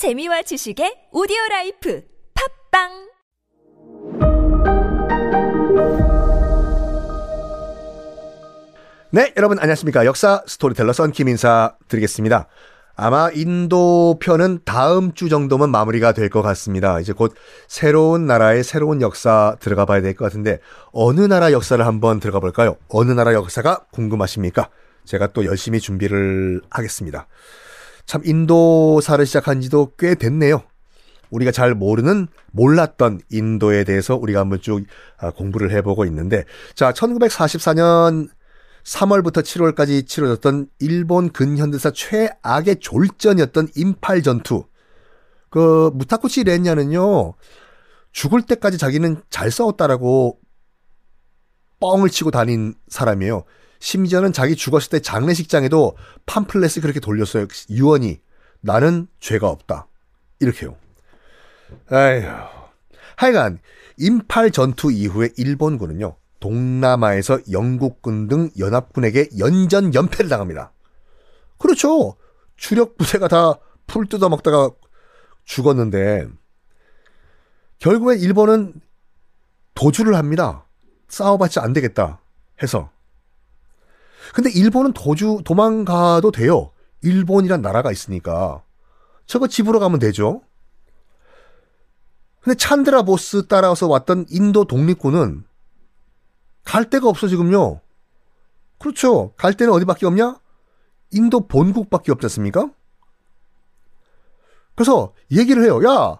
재미와 지식의 오디오 라이프 팟빵 네, 여러분 안녕하십니까. 역사 스토리텔러 썬킴 인사 드리겠습니다. 아마 인도 편은 다음 주 정도면 마무리가 될 것 같습니다. 이제 곧 새로운 나라의 새로운 역사 들어가 봐야 될 것 같은데 어느 나라 역사를 한번 들어가 볼까요? 어느 나라 역사가 궁금하십니까? 제가 또 열심히 준비를 하겠습니다. 참 인도사를 시작한 지도 꽤 됐네요. 우리가 잘 모르는 몰랐던 인도에 대해서 우리가 한번 쭉 아, 공부를 해보고 있는데 자 1944년 3월부터 7월까지 치러졌던 일본 근현대사 최악의 졸전이었던 임팔 전투. 그 무타쿠치 렌냐는요. 죽을 때까지 자기는 잘 싸웠다라고 뻥을 치고 다닌 사람이에요. 심지어는 자기 죽었을 때 장례식장에도 팜플렛을 그렇게 돌렸어요. 유언이 나는 죄가 없다. 이렇게요. 에휴. 하여간 임팔 전투 이후에 일본군은요. 동남아에서 영국군 등 연합군에게 연전 연패를 당합니다. 그렇죠. 주력 부대가 다 풀 뜯어먹다가 죽었는데 결국엔 일본은 도주를 합니다. 싸워봤자 안 되겠다 해서. 근데 일본은 도주 도망가도 돼요. 일본이란 나라가 있으니까 저거 집으로 가면 되죠. 근데 찬드라 보스 따라서 왔던 인도 독립군은 갈 데가 없어 지금요. 그렇죠. 갈 데는 어디밖에 없냐? 인도 본국밖에 없지 않습니까? 그래서 얘기를 해요. 야,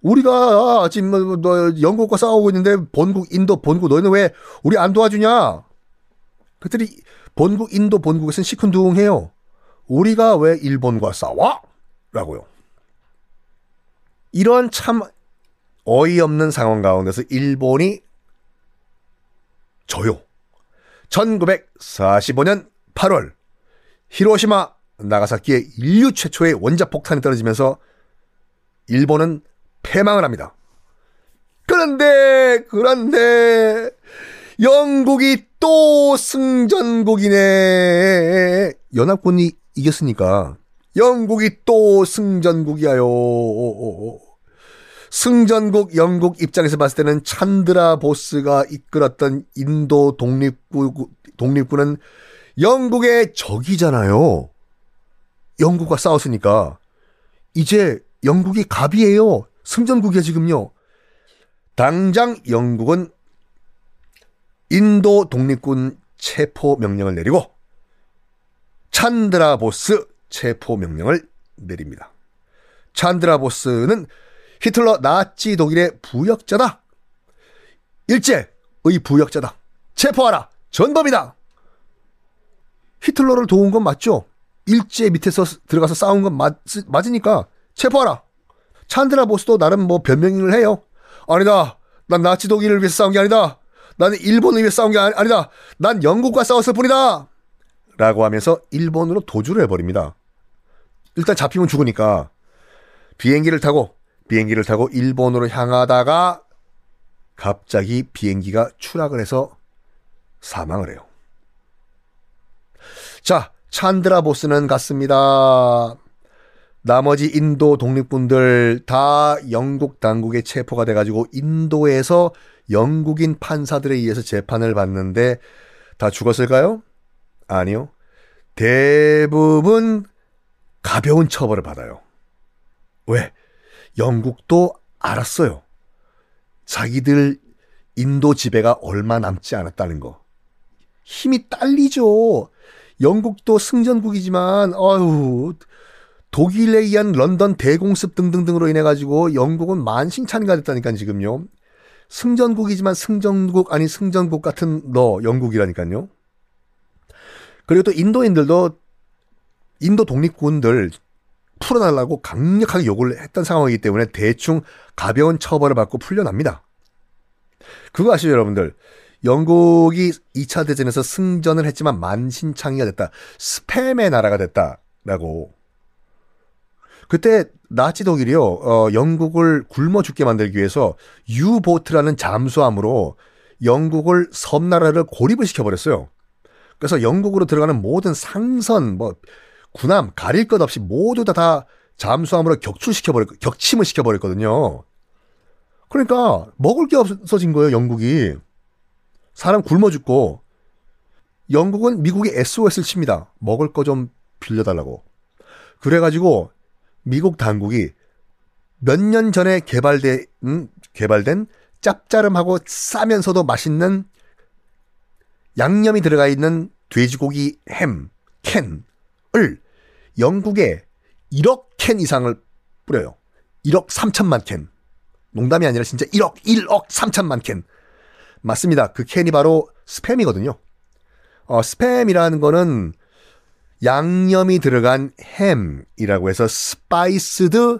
우리가 지금 뭐, 너 영국과 싸우고 있는데 본국 인도 본국 너희는 왜 우리 안 도와주냐? 그랬더니 본국 인도 본국에서는 시큰둥해요. 우리가 왜 일본과 싸워? 라고요. 이런 참 어이없는 상황 가운데서 일본이 져요. 1945년 8월 히로시마 나가사키에 인류 최초의 원자 폭탄이 떨어지면서 일본은 패망을 합니다. 그런데 그런데 영국이 또 승전국이네. 연합군이 이겼으니까 영국이 또 승전국이야요. 승전국 영국 입장에서 봤을 때는 찬드라 보스가 이끌었던 인도 독립군, 독립군은 영국의 적이잖아요. 영국과 싸웠으니까. 이제 영국이 갑이에요. 승전국이야, 지금요. 당장 영국은 인도 독립군 체포 명령을 내리고 찬드라 보스 체포 명령을 내립니다. 찬드라 보스는 히틀러 나치 독일의 부역자다. 일제의 부역자다. 체포하라. 전범이다. 히틀러를 도운 건 맞죠? 일제 밑에서 들어가서 싸운 건 맞, 맞으니까 체포하라. 찬드라 보스도 나름 뭐 변명을 해요. 아니다. 난 나치 독일을 위해서 싸운 게 아니다. 나는 일본을 위해 서 싸운 게 아니, 아니다. 난 영국과 싸웠을 뿐이다. 라고 하면서 일본으로 도주를 해버립니다. 일단 잡히면 죽으니까 비행기를 타고 비행기를 타고 일본으로 향하다가 갑자기 비행기가 추락을 해서 사망을 해요. 자, 찬드라 보스는 갔습니다. 나머지 인도 독립군들 다 영국 당국에 체포가 돼가지고 인도에서 영국인 판사들에 의해서 재판을 받는데 다 죽었을까요? 아니요. 대부분 가벼운 처벌을 받아요. 왜? 영국도 알았어요. 자기들 인도 지배가 얼마 남지 않았다는 거. 힘이 딸리죠. 영국도 승전국이지만, 어휴, 독일에 의한 런던 대공습 등등등으로 인해 가지고 영국은 만신창이가 됐다니까 지금요. 승전국이지만 승전국 아니 승전국 같은 너 영국이라니까요. 그리고 또 인도인들도 인도 독립군들 풀어달라고 강력하게 요구를 했던 상황이기 때문에 대충 가벼운 처벌을 받고 풀려납니다. 그거 아시죠, 여러분들? 영국이 2차 대전에서 승전을 했지만 만신창이가 됐다. 스팸의 나라가 됐다라고. 그때 나치 독일이요, 어, 영국을 굶어 죽게 만들기 위해서 유보트라는 잠수함으로 영국을 섬나라를 고립을 시켜버렸어요. 그래서 영국으로 들어가는 모든 상선, 뭐, 군함, 가릴 것 없이 모두 다, 다 잠수함으로 격출시켜버렸, 격침을 시켜버렸거든요. 그러니까 먹을 게 없어진 거예요, 영국이. 사람 굶어 죽고 영국은 미국에 SOS를 칩니다. 먹을 거 좀 빌려달라고. 그래가지고 미국 당국이 몇 년 전에 개발된 음, 개발된 짭짜름하고 싸면서도 맛있는 양념이 들어가 있는 돼지고기 햄 캔을 영국에 1억 캔 이상을 뿌려요. 1억 3천만 캔. 농담이 아니라 진짜 1억 1억 3천만 캔. 맞습니다. 그 캔이 바로 스팸이거든요. 어, 스팸이라는 거는 양념이 들어간 햄이라고 해서 spiced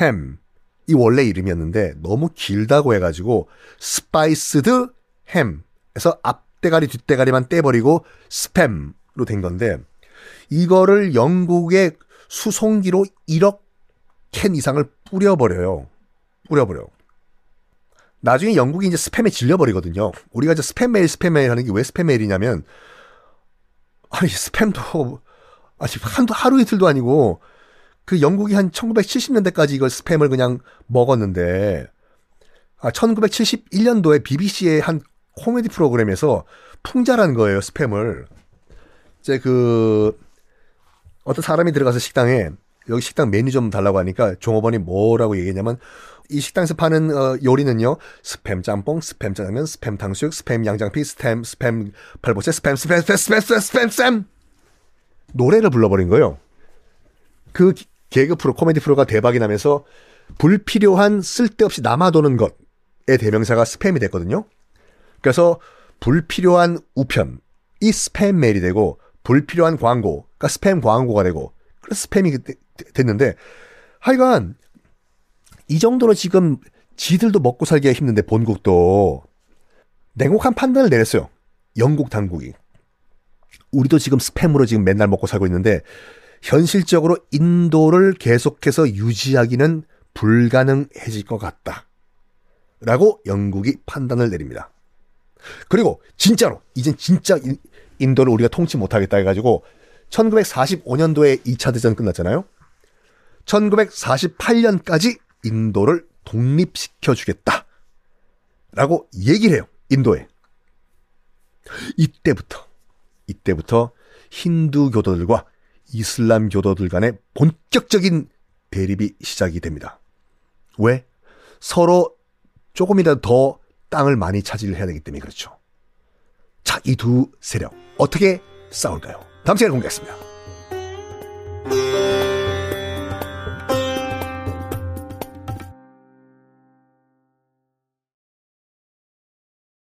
ham. 이 원래 이름이었는데 너무 길다고 해가지고 spiced ham에서 앞대가리 뒷대가리만 떼버리고 스팸로 된 건데 이거를 영국의 수송기로 1억 캔 이상을 뿌려버려요. 뿌려버려. 나중에 영국이 이제 스팸에 질려버리거든요. 우리가 이제 스팸 메일, 스팸 메일 하는 게 왜 스팸 메일이냐면, 아니, 스팸도, 아직 한두, 하루 이틀도 아니고, 그 영국이 한 1970년대까지 이걸 스팸을 그냥 먹었는데, 아, 1971년도에 BBC의 한 코미디 프로그램에서 풍자라는 거예요, 스팸을. 이제 그, 어떤 사람이 들어가서 식당에, 여기 식당 메뉴 좀 달라고 하니까 종업원이 뭐라고 얘기했냐면, 이 식당에서 파는 어, 요리는요 스팸 짬뽕, 스팸 짜장면, 스팸 탕수육, 스팸 양장피, 스팸 스팸 팔보채, 스팸 스팸 스팸 스팸 스팸 스팸 노래를 불러버린 거예요. 그 개그 프로 코미디 프로가 대박이 나면서 불필요한 쓸데없이 남아도는 것의 대명사가 스팸이 됐거든요. 그래서 불필요한 우편 이 스팸 메일이 되고 불필요한 광고가 스팸 광고가 되고 그래서 스팸이 됐는데 하여간 이 정도로 지금 지들도 먹고 살기가 힘든데 본국도 냉혹한 판단을 내렸어요. 영국 당국이. 우리도 지금 스팸으로 지금 맨날 먹고 살고 있는데 현실적으로 인도를 계속해서 유지하기는 불가능해질 것 같다. 라고 영국이 판단을 내립니다. 그리고 진짜로 이젠 진짜 인도를 우리가 통치 못하겠다 해가지고 1945년도에 2차 대전 끝났잖아요. 1948년까지 인도를 독립시켜 주겠다. 라고 얘기를 해요. 인도에. 이때부터, 이때부터 힌두 교도들과 이슬람 교도들 간의 본격적인 대립이 시작이 됩니다. 왜? 서로 조금이라도 더 땅을 많이 차지를 해야 되기 때문에 그렇죠. 자, 이 두 세력 어떻게 싸울까요? 다음 시간에 공개하겠습니다.